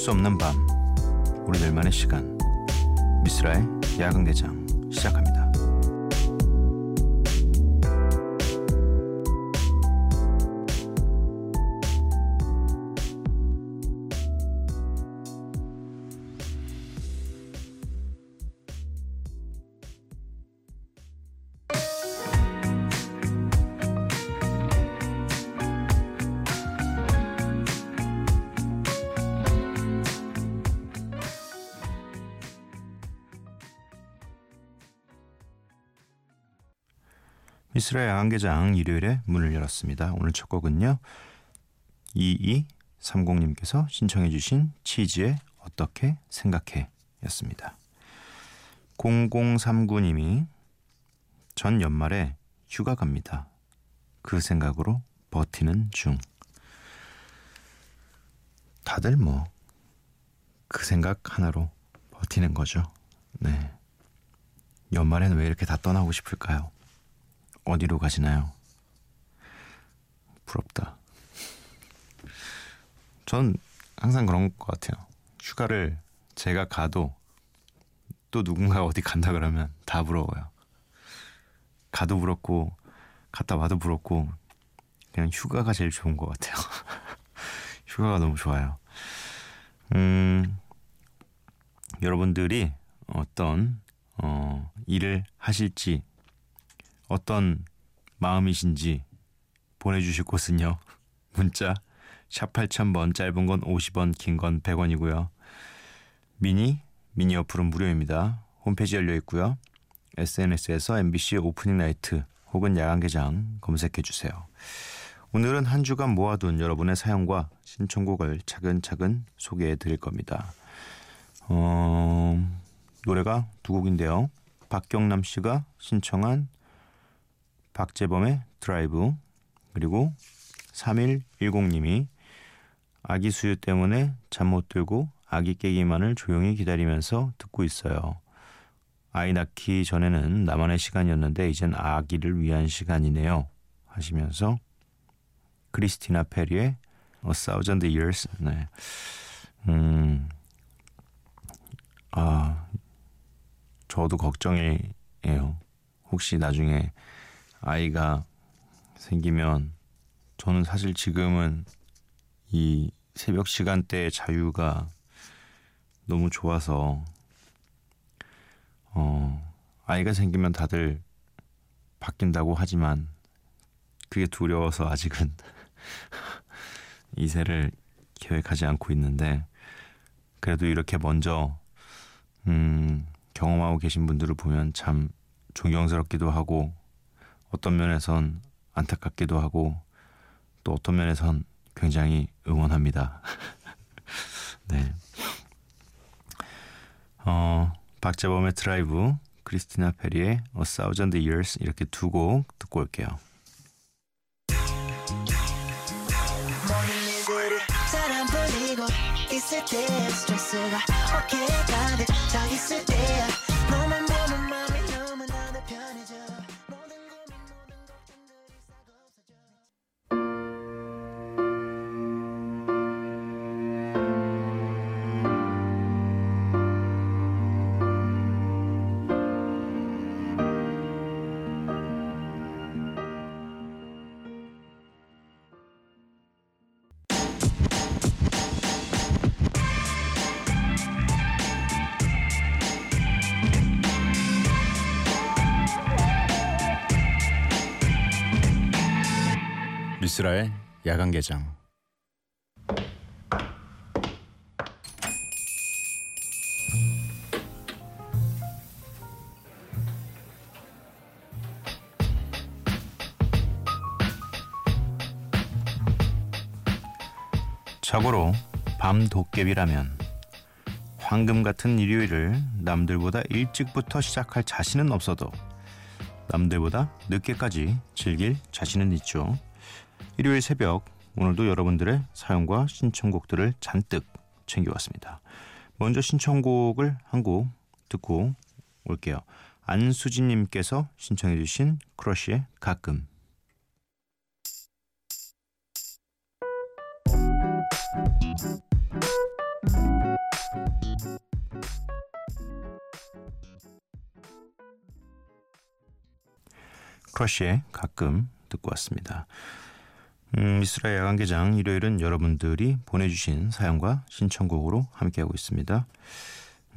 수 없는 밤 우리들만의 시간 미스라의 야간 개장 시작합니다. 미스라의 야간개장 일요일에 문을 열었습니다. 오늘 첫 곡은요. 2230님께서 신청해 주신 치즈의 어떻게 생각해 였습니다. 0039님이 전 연말에 휴가 갑니다. 그 생각으로 버티는 중. 다들 뭐 그 생각 하나로 버티는 거죠. 네. 연말에는 왜 이렇게 다 떠나고 싶을까요? 어디로 가시나요? 부럽다. 전 항상 그런 것 같아요. 휴가를 제가 가도 또 누군가 어디 간다 그러면 다 부러워요. 가도 부럽고 갔다 와도 부럽고 그냥 휴가가 제일 좋은 것 같아요. 휴가가 너무 좋아요. 음, 여러분들이 어떤 어, 일을 하실지 어떤 마음이신지 보내주실 곳은요. 문자 샵 8000번 짧은 건 50원 긴 건 100원이고요. 미니 미니 어플은 무료입니다. 홈페이지 열려 있고요. SNS에서 MBC 오프닝 나이트 혹은 야간 개장 검색해 주세요. 오늘은 한 주간 모아둔 여러분의 사연과 신청곡을 차근차근 소개해 드릴 겁니다. 어, 노래가 두 곡인데요. 박경남 씨가 신청한 박재범의 드라이브 그리고 3110님이 아기 수유 때문에 잠 못 들고 아기 깨기만을 조용히 기다리면서 듣고 있어요. 아이 낳기 전에는 나만의 시간이었는데 이젠 아기를 위한 시간이네요. 하시면서 크리스티나 페리의 A Thousand Years 네. 음, 아, 저도 걱정이에요. 혹시 나중에 아이가 생기면 저는 사실 지금은 이 새벽 시간대의 자유가 너무 좋아서 어 아이가 생기면 다들 바뀐다고 하지만 그게 두려워서 아직은 이세를 계획하지 않고 있는데 그래도 이렇게 먼저 음 경험하고 계신 분들을 보면 참 존경스럽기도 하고 어떤 면에선 안타깝기도 하고 또 어떤 면에선 굉장히 응원합니다. 네. 어, 박재범의 드라이브, 크리스티나 페리의 A Thousand Years 이렇게 두 곡 듣고 올게요. 미스라의 야간 개장 자고로 밤 도깨비라면 황금 같은 일요일을 남들보다 일찍부터 시작할 자신은 없어도 남들보다 늦게까지 즐길 자신은 있죠. 일요일 새벽 오늘도 여러분들의 사연과 신청곡들을 잔뜩 챙겨왔습니다. 먼저 신청곡을 한 곡 듣고 올게요. 안수진님께서 신청해주신 크러쉬의 가끔 크러쉬의 가끔 듣고 왔습니다. 음, 미스라 야간개장 일요일은 여러분들이 보내주신 사연과 신청곡으로 함께하고 있습니다.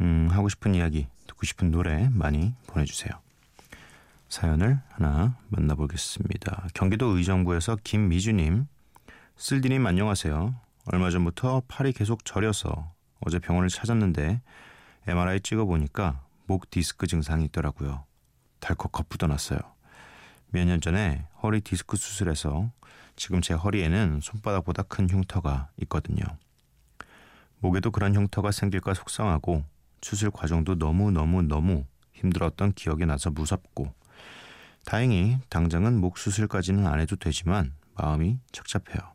음, 하고 싶은 이야기, 듣고 싶은 노래 많이 보내주세요. 사연을 하나 만나보겠습니다. 경기도 의정부에서 김미주님, 쓸디님 안녕하세요. 얼마 전부터 팔이 계속 저려서 어제 병원을 찾았는데 MRI 찍어보니까 목 디스크 증상이 있더라고요. 덜컥 겁부터 났어요. 몇 년 전에 허리 디스크 수술해서 지금 제 허리에는 손바닥보다 큰 흉터가 있거든요. 목에도 그런 흉터가 생길까 속상하고 수술 과정도 너무너무너무 힘들었던 기억이 나서 무섭고 다행히 당장은 목 수술까지는 안 해도 되지만 마음이 착잡해요.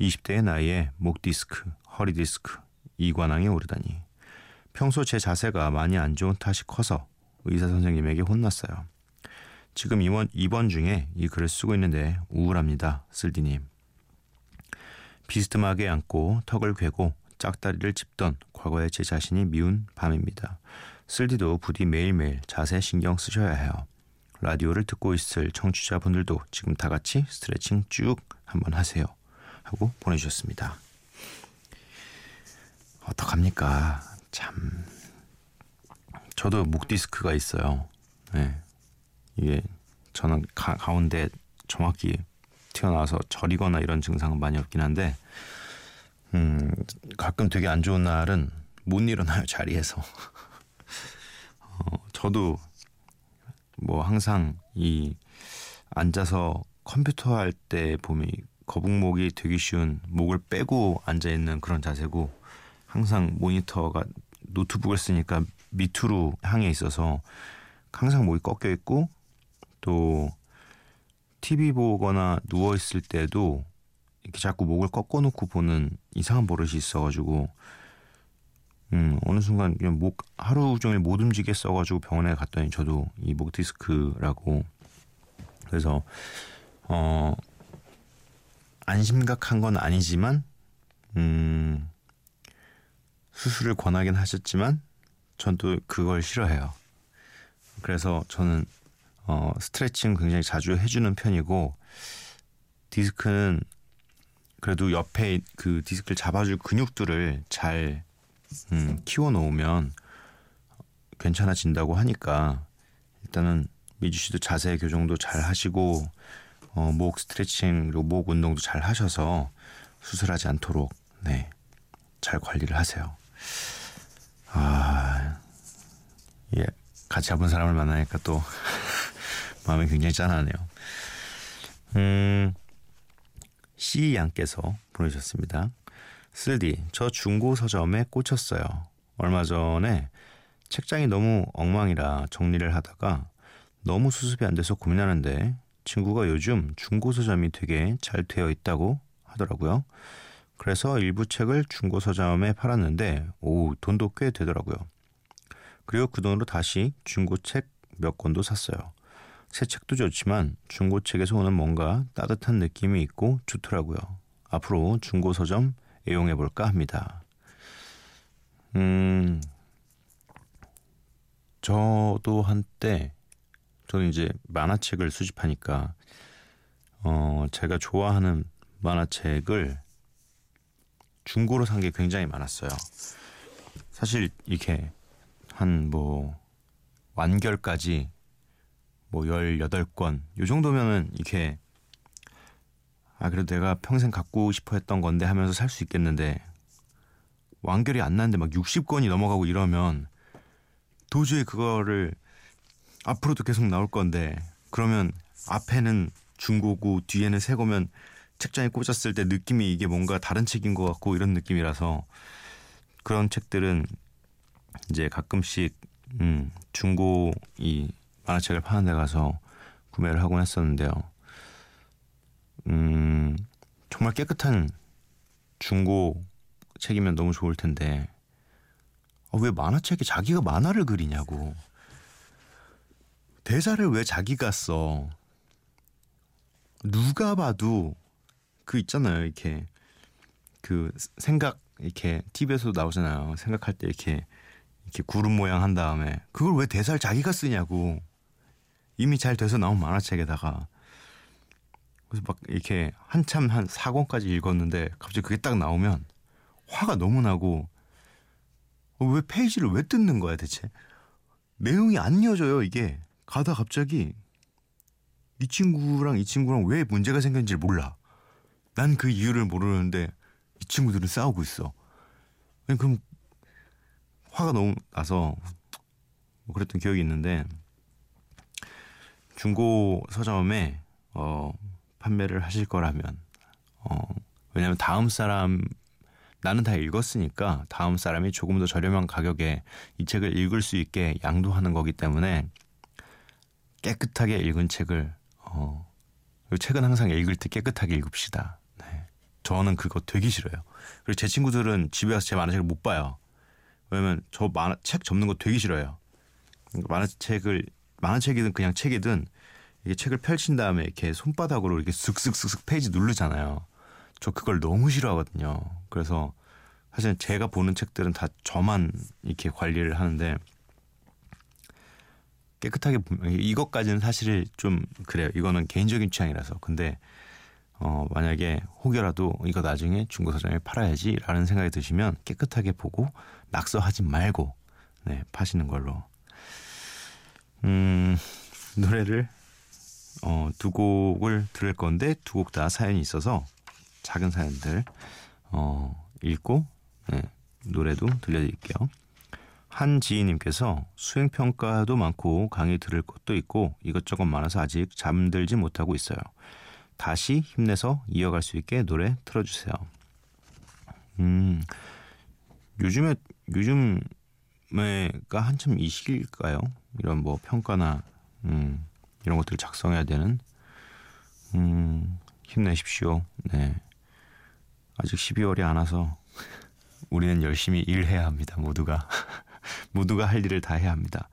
20대의 나이에 목 디스크, 허리 디스크, 이관왕에 오르다니 평소 제 자세가 많이 안 좋은 탓이 커서 의사 선생님에게 혼났어요. 지금 입원, 입원 중에 이 글을 쓰고 있는데 우울합니다. 쓸디님. 비스듬하게 앉고 턱을 괴고 짝다리를 짚던 과거의 제 자신이 미운 밤입니다. 쓸디도 부디 매일매일 자세 신경 쓰셔야 해요. 라디오를 듣고 있을 청취자분들도 지금 다 같이 스트레칭 쭉 한번 하세요. 하고 보내주셨습니다. 어떡합니까? 참. 저도 목 디스크가 있어요. 네. 이게 저는 가, 가운데 정확히 튀어나와서 저리거나 이런 증상은 많이 없긴 한데 음, 가끔 되게 안 좋은 날은 못 일어나요 자리에서. 어, 저도 뭐 항상 이 앉아서 컴퓨터 할 때 보면 거북목이 되기 쉬운 목을 빼고 앉아 있는 그런 자세고 항상 모니터가 노트북을 쓰니까 밑으로 향해 있어서 항상 목이 꺾여 있고 또 TV 보거나 누워 있을 때도 이렇게 자꾸 목을 꺾어 놓고 보는 이상한 버릇이 있어가지고 음 어느 순간 그냥 목 하루 종일 못 움직였어가지고 병원에 갔더니 저도 이 목 디스크라고 그래서 어 안 심각한 건 아니지만 음 수술을 권하긴 하셨지만 전 또 그걸 싫어해요. 그래서 저는 어, 스트레칭 굉장히 자주 해주는 편이고 디스크는 그래도 옆에 그 디스크를 잡아줄 근육들을 잘 음, 키워 놓으면 괜찮아진다고 하니까 일단은 미주 씨도 자세 교정도 잘 하시고 어, 목 스트레칭 그리고 목 운동도 잘 하셔서 수술하지 않도록 네, 잘 관리를 하세요. 아, 예, 같이 잡은 사람을 만나니까 또 마음이 굉장히 짠하네요. 음, C 양께서 보내주셨습니다. 쓸디, 저 중고 서점에 꽂혔어요. 얼마 전에 책장이 너무 엉망이라 정리를 하다가 너무 수습이 안 돼서 고민하는데 친구가 요즘 중고 서점이 되게 잘 되어 있다고 하더라고요. 그래서 일부 책을 중고 서점에 팔았는데 오 돈도 꽤 되더라고요. 그리고 그 돈으로 다시 중고 책 몇 권도 샀어요. 새 책도 좋지만 중고 책에서 오는 뭔가 따뜻한 느낌이 있고 좋더라고요. 앞으로 중고 서점 애용해 볼까 합니다. 음, 저도 한때 저는 이제 만화책을 수집하니까 어 제가 좋아하는 만화책을 중고로 산 게 굉장히 많았어요. 사실 이렇게 한 뭐 완결까지 뭐 18권. 요 정도면은 이렇게 아 그래도 내가 평생 갖고 싶어 했던 건데 하면서 살 수 있겠는데 완결이 안 나는데 막 60권이 넘어가고 이러면 도저히 그거를 앞으로도 계속 나올 건데 그러면 앞에는 중고고 뒤에는 새거면 책장에 꽂았을 때 느낌이 이게 뭔가 다른 책인 것 같고 이런 느낌이라서 그런 책들은 이제 가끔씩 음, 중고 이 만화책을 파는 데 가서 구매를 하곤 했었는데요. 음, 정말 깨끗한 중고 책이면 너무 좋을 텐데 어, 왜 만화책에 자기가 만화를 그리냐고. 대사를 왜 자기가 써? 누가 봐도 그 있잖아요. 이렇게 그 생각 이렇게 TV에서도 나오잖아요. 생각할 때 이렇게 이렇게 구름 모양 한 다음에 그걸 왜 대사를 자기가 쓰냐고 이미 잘 돼서 나온 만화책에다가 그래서 막 이렇게 한참 한 4권까지 읽었는데 갑자기 그게 딱 나오면 화가 너무 나고 어, 왜 페이지를 왜 뜯는 거야 대체? 내용이 안 이어져요 이게. 가다 갑자기 이 친구랑 이 친구랑 왜 문제가 생겼는지 몰라. 난 그 이유를 모르는데 이 친구들은 싸우고 있어. 그럼 화가 너무 나서 뭐 그랬던 기억이 있는데 중고 서점에 어 판매를 하실 거라면 어 왜냐면 다음 사람 나는 다 읽었으니까 다음 사람이 조금 더 저렴한 가격에 이 책을 읽을 수 있게 양도하는 거기 때문에 깨끗하게 읽은 책을 어 책은 항상 읽을 때 깨끗하게 읽읍시다. 네. 저는 그거 되게 싫어요. 그리고 제 친구들은 집에 가서 제 만화책을 못 봐요. 왜냐면 저 만화 책 접는 거 되게 싫어요. 만화책을 만화책이든 그냥 책이든 이게 책을 펼친 다음에 이렇게 손바닥으로 이렇게 슥슥슥슥 페이지 누르잖아요. 저 그걸 너무 싫어하거든요. 그래서 사실 제가 보는 책들은 다 저만 이렇게 관리를 하는데 깨끗하게 이것까지는 사실 좀 그래요. 이거는 개인적인 취향이라서. 근데 어 만약에 혹여라도 이거 나중에 중고 서점에 팔아야지라는 생각이 드시면 깨끗하게 보고 낙서하지 말고 네, 파시는 걸로. 음, 노래를 어, 두 곡을 들을 건데 두 곡 다 사연이 있어서 작은 사연들 어, 읽고 네, 노래도 들려드릴게요. 한지희님께서 수행평가도 많고 강의 들을 것도 있고 이것저것 많아서 아직 잠들지 못하고 있어요. 다시 힘내서 이어갈 수 있게 노래 틀어주세요. 음, 요즘에 요즘에가 한참 이 시기일까요? 이런 뭐 평가나 음, 이런 것들을 작성해야 되는 음, 힘내십시오. 네. 아직 12월이 안 와서 우리는 열심히 일해야 합니다. 모두가 모두가 할 일을 다 해야 합니다.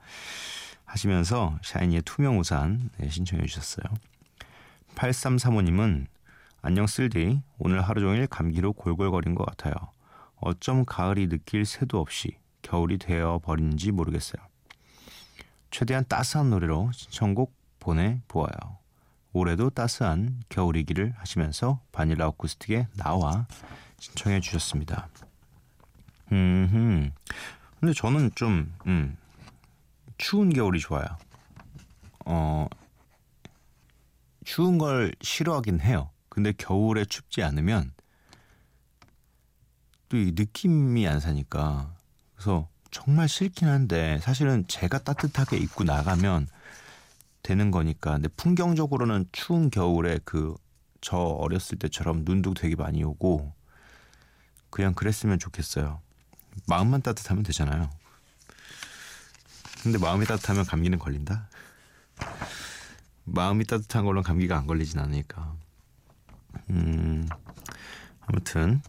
하시면서 샤이니의 투명 우산 네, 신청해 주셨어요. 8335님은 안녕 쓸디 오늘 하루 종일 감기로 골골거린 것 같아요. 어쩜 가을이 느낄 새도 없이 겨울이 되어 버린지 모르겠어요. 최대한 따스한 노래로 신청곡 보내보아요. 올해도 따스한 겨울이기를 하시면서 바닐라 어쿠스틱에 나와 신청해 주셨습니다. 음, 근데 저는 좀 음, 추운 겨울이 좋아요. 어, 추운 걸 싫어하긴 해요. 근데 겨울에 춥지 않으면 또 이 느낌이 안 사니까 그래서 정말 싫긴 한데 사실은 제가 따뜻하게 입고 나가면 되는 거니까 근데 풍경적으로는 추운 겨울에 그 저 어렸을 때처럼 눈도 되게 많이 오고 그냥 그랬으면 좋겠어요. 마음만 따뜻하면 되잖아요. 근데 마음이 따뜻하면 감기는 걸린다? 마음이 따뜻한 걸로 감기가 안 걸리진 않으니까. 음, 아무튼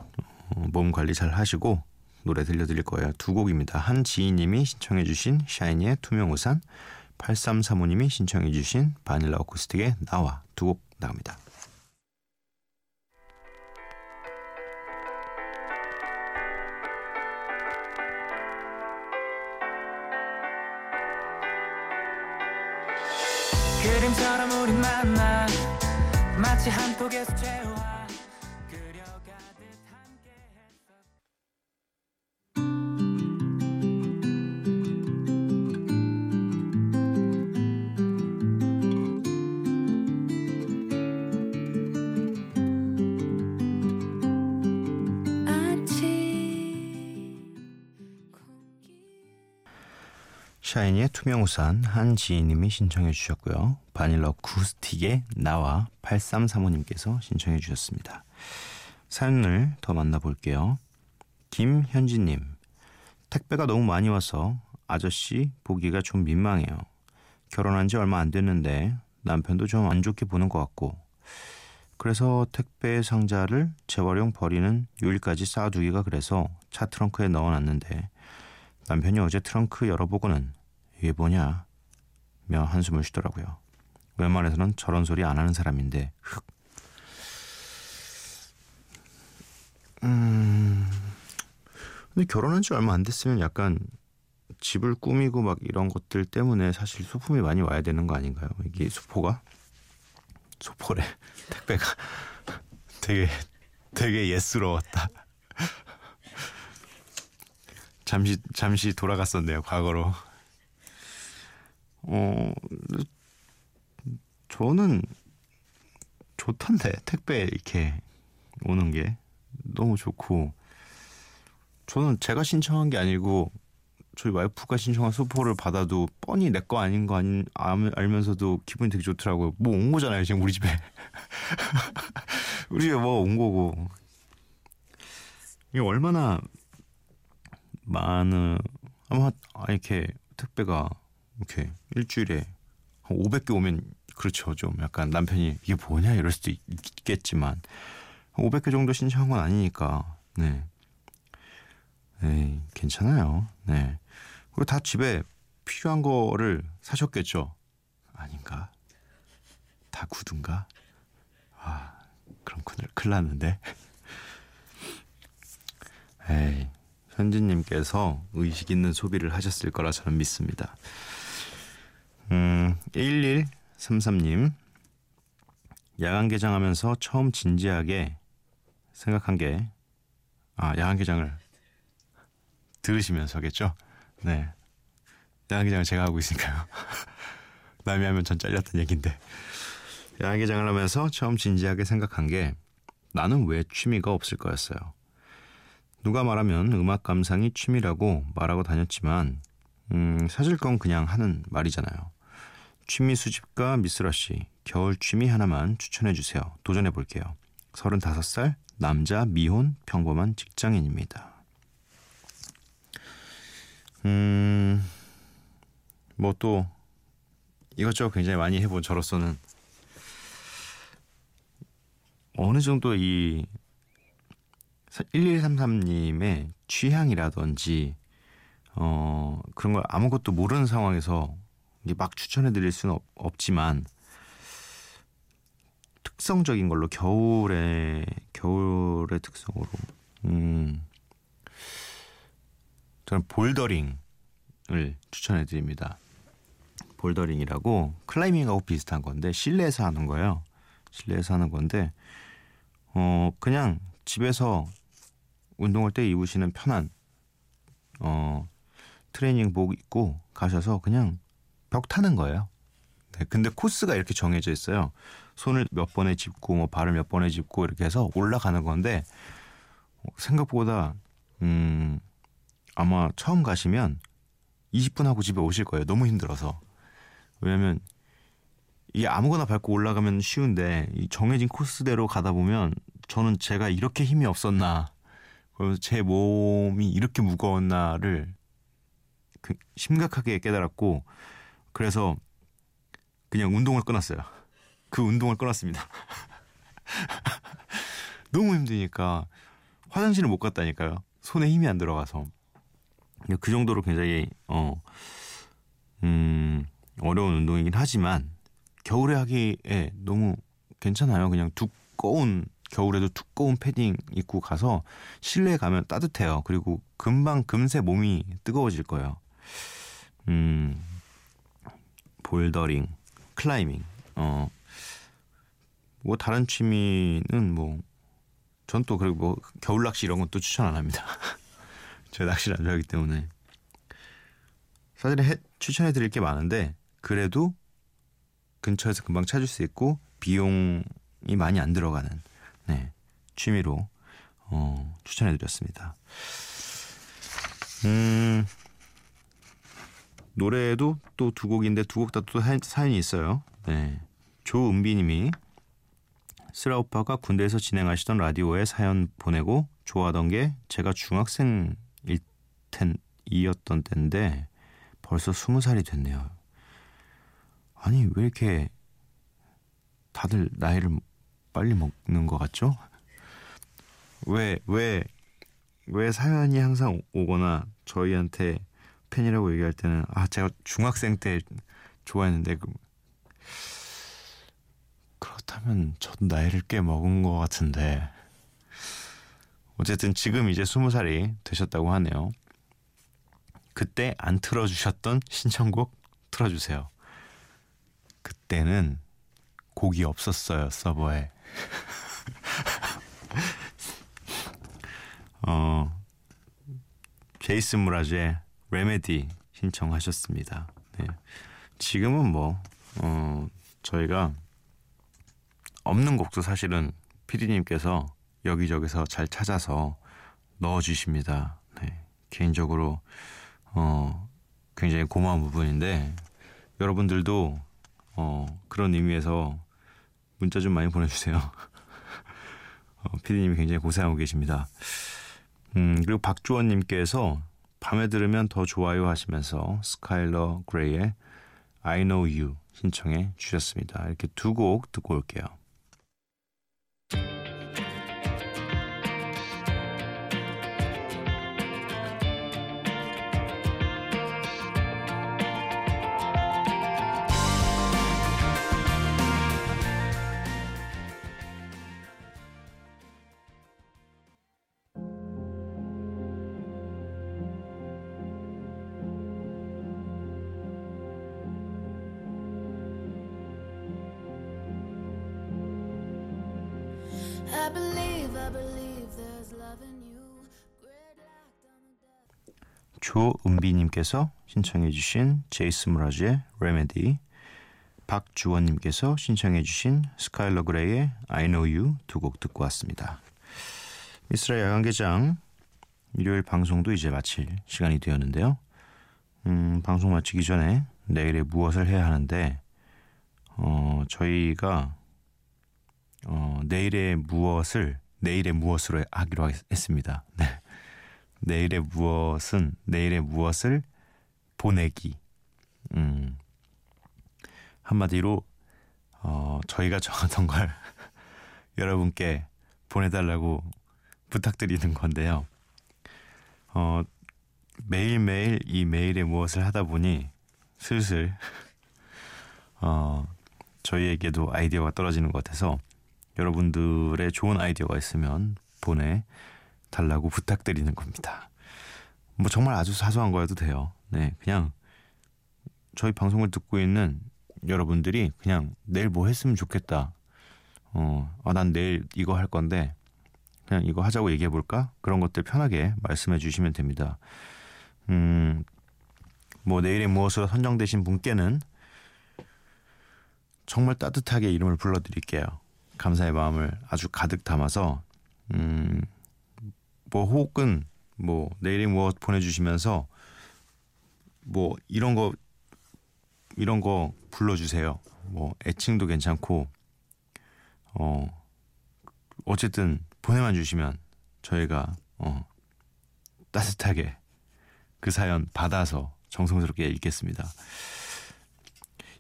어, 몸 관리 잘 하시고 노래 들려드릴 거예요. 두 곡입니다. 한지희님이 신청해 주신 샤이니의 투명우산, 8335님이 신청해 주신 바닐라 어쿠스틱의 나와 두 곡 나갑니다. 그림처럼 우리 만나 마치 한 폭의 수채화 샤이니의 투명우산 한지희님이 신청해 주셨고요. 바닐러 구스틱의 나와 8335님께서 신청해 주셨습니다. 사연을 더 만나볼게요. 김현지님 택배가 너무 많이 와서 아저씨 보기가 좀 민망해요. 결혼한 지 얼마 안 됐는데 남편도 좀 안 좋게 보는 것 같고 그래서 택배 상자를 재활용 버리는 요일까지 쌓아두기가 그래서 차 트렁크에 넣어놨는데 남편이 어제 트렁크 열어보고는 이게 뭐냐? 며 한숨을 쉬더라고요. 웬만해서는 저런 소리 안 하는 사람인데 흑. 음. 근데 결혼한 지 얼마 안 됐으면 약간 집을 꾸미고 막 이런 것들 때문에 사실 소품이 많이 와야 되는 거 아닌가요? 이게 소포가 소포래 택배가 되게 되게 예스러웠다. 잠시 잠시 돌아갔었네요 과거로. 어 저는 좋던데 택배 이렇게 오는 게. 너무 좋고. 저는 제가 신청한 게 아니고 저희 와이프가 신청한 소포를 받아도 뻔히 내 거 아닌 거 아닌 알면서도 기분이 되게 좋더라고요. 뭐 온 거잖아요 지금 우리 집에. 우리 집에 뭐 온 거고. 이게 얼마나 많은 아마 이렇게 택배가 이렇게 일주일에 한 500개 오면 그렇죠 좀 약간 남편이 이게 뭐냐 이럴 수도 있겠지만 500개 정도 신청한 건 아니니까 네. 에이, 괜찮아요. 네. 그리고 다 집에 필요한 거를 사셨겠죠? 아닌가? 다 구두인가? 아, 그럼 큰일, 큰일 났는데. 에이, 현진님께서 의식 있는 소비를 하셨을 거라 저는 믿습니다. 음, 1133님. 야간 개장하면서 처음 진지하게 생각한 게, 아, 야간 개장을 들으시면서겠죠? 네. 야간 개장을 제가 하고 있으니까요. 남이 하면 전 잘렸던 얘기인데. 야간 개장을 하면서 처음 진지하게 생각한 게 나는 왜 취미가 없을 거였어요. 누가 말하면 음악 감상이 취미라고 말하고 다녔지만 음, 사실 건 그냥 하는 말이잖아요. 취미 수집가 미스라 씨, 겨울 취미 하나만 추천해 주세요. 도전해 볼게요. 35살 남자 미혼 평범한 직장인입니다. 음, 뭐 또 이것저것 굉장히 많이 해본 저로서는 어느 정도 이 1133님의 취향이라든지 어 그런 걸 아무것도 모르는 상황에서 막 추천해 드릴 수는 없, 없지만 특성적인 걸로 겨울에 겨울의 특성으로 음 저는 bouldering을 추천해 드립니다. bouldering이라고 클라이밍하고 비슷한 건데 실내에서 하는 거예요. 실내에서 하는 건데 어 그냥 집에서 운동할 때 입으시는 편한 어 트레이닝복 입고 가셔서 그냥 벽 타는 거예요. 네, 근데 코스가 이렇게 정해져 있어요. 손을 몇 번에 짚고 뭐 발을 몇 번에 짚고 이렇게 해서 올라가는 건데 생각보다 음 아마 처음 가시면 20분 하고 집에 오실 거예요. 너무 힘들어서. 왜냐면 이게 아무거나 밟고 올라가면 쉬운데 이 정해진 코스대로 가다 보면 저는 제가 이렇게 힘이 없었나 그래서 제 몸이 이렇게 무거웠나를 그 심각하게 깨달았고 그래서 그냥 운동을 끊었어요. 그 운동을 끊었습니다. 너무 힘드니까 화장실을 못 갔다니까요. 손에 힘이 안 들어가서. 그 정도로 굉장히 어, 음, 어려운 운동이긴 하지만 겨울에 하기에 너무 괜찮아요. 그냥 두꺼운 겨울에도 두꺼운 패딩 입고 가서 실내에 가면 따뜻해요. 그리고 금방 금세 몸이 뜨거워질 거예요. 음, 볼더링, 클라이밍, 어, 뭐 다른 취미는 뭐, 전 또 그리고 뭐 겨울 낚시 이런 건 또 추천 안 합니다. 제가 낚시를 안 좋아하기 때문에 사실 해, 추천해 드릴 게 많은데 그래도 근처에서 금방 찾을 수 있고 비용이 많이 안 들어가는 네, 취미로 어, 추천해 드렸습니다. 음, 노래도 또 두 곡인데 두 곡 다또 사연이 있어요. 네. 조은비님이 쓰라 오빠가 군대에서 진행하시던 라디오에 사연 보내고 좋아하던 게 제가 중학생 텐 이었던 때인데 벌써 스무 살이 됐네요. 아니 왜 이렇게 다들 나이를 빨리 먹는 것 같죠? 왜 왜, 왜 사연이 항상 오거나 저희한테 팬이라고 얘기할 때는 아 제가 중학생 때 좋아했는데 그, 그렇다면 저도 나이를 꽤 먹은 것 같은데 어쨌든 지금 이제 스무 살이 되셨다고 하네요. 그때 안 틀어주셨던 신청곡 틀어주세요. 그때는 곡이 없었어요 서버에. 어 제이슨 무라즈의 레메디 신청하셨습니다. 네. 지금은 뭐 어, 저희가 없는 곡도 사실은 피디님께서 여기저기서 잘 찾아서 넣어주십니다. 네. 개인적으로 어, 굉장히 고마운 부분인데 여러분들도 어, 그런 의미에서 문자 좀 많이 보내주세요. 어, 피디님이 굉장히 고생하고 계십니다. 음, 그리고 박주원님께서 밤에 들으면 더 좋아요 하시면서 스카일러 그레이의 I Know You 신청해 주셨습니다. 이렇게 두 곡 듣고 올게요. 조은비님께서 신청해 주신 제이슨 므라즈의 Remedy, 박주원님께서 신청해 주신 스카일러 그레이의 I Know You 두 곡 듣고 왔습니다. 미쓰라 야간개장 일요일 방송도 이제 마칠 시간이 되었는데요. 음, 방송 마치기 전에 내일에 무엇을 해야 하는데 어, 저희가 어, 내일의 무엇을 내일의 무엇으로 하기로 했습니다. 네. 내일의 무엇은 내일의 무엇을 보내기. 음. 한마디로 어, 저희가 정하던 걸 여러분께 보내달라고 부탁드리는 건데요. 어, 매일매일 이 메일의 무엇을 하다 보니 슬슬 어, 저희에게도 아이디어가 떨어지는 것 같아서 여러분들의 좋은 아이디어가 있으면 보내 달라고 부탁드리는 겁니다. 뭐 정말 아주 사소한 거여도 돼요. 네, 그냥 저희 방송을 듣고 있는 여러분들이 그냥 내일 뭐 했으면 좋겠다. 어, 아, 난 내일 이거 할 건데 그냥 이거 하자고 얘기해 볼까? 그런 것들 편하게 말씀해 주시면 됩니다. 음, 뭐 내일의 무엇으로 선정되신 분께는 정말 따뜻하게 이름을 불러드릴게요. 감사의 마음을 아주 가득 담아서 음, 뭐 혹은 뭐 내일의 무엇 보내주시면서 뭐 이런 거 이런 거 불러주세요. 뭐 애칭도 괜찮고 어 어쨌든 보내만 주시면 저희가 어 따뜻하게 그 사연 받아서 정성스럽게 읽겠습니다.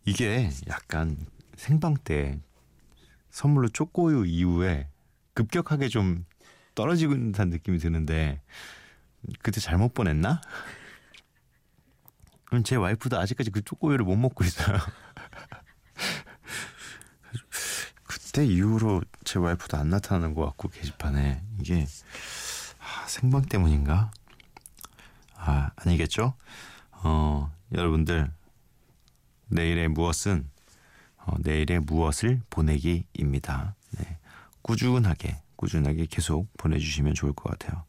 이게 약간 생방 때 선물로 초코우유 이후에 급격하게 좀 떨어지고 있는 듯한 느낌이 드는데 그때 잘못 보냈나? 그럼 제 와이프도 아직까지 그 초코우유를 못 먹고 있어요. 그때 이후로 제 와이프도 안 나타나는 것 같고 게시판에 이게 아, 생방 때문인가? 아 아니겠죠? 어 여러분들 내일의 무엇은 어, 내일의 무엇을 보내기입니다. 네. 꾸준하게 꾸준하게 계속 보내주시면 좋을 것 같아요.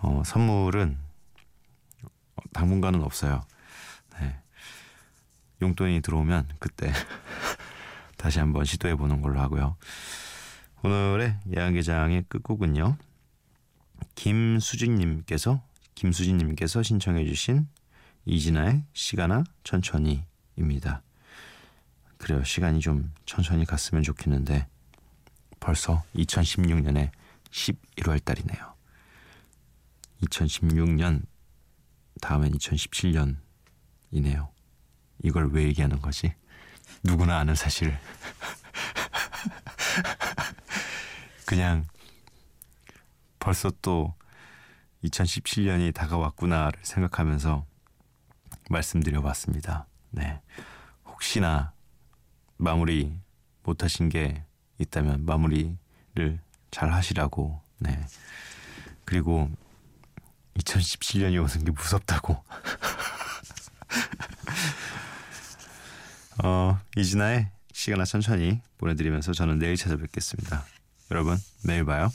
어, 선물은 당분간은 없어요. 네. 용돈이 들어오면 그때 다시 한번 시도해 보는 걸로 하고요. 오늘의 야간개장의 끝곡은요. 김수진님께서 김수진님께서 신청해주신 이진아의 시간아 천천히입니다. 그래요. 시간이 좀 천천히 갔으면 좋겠는데 벌써 2016년에 11월 달이네요. 2016년 다음엔 2017년이네요. 이걸 왜 얘기하는 거지? 누구나 아는 사실. 그냥 벌써 또 2017년이 다가왔구나를 생각하면서 말씀드려 봤습니다. 네. 혹시나 마무리 못하신 게 있다면 마무리를 잘 하시라고. 네. 그리고 2017년이 오는 게 무섭다고. 어, 이진아의 시간아 천천히 보내드리면서 저는 내일 찾아뵙겠습니다. 여러분, 내일 봐요.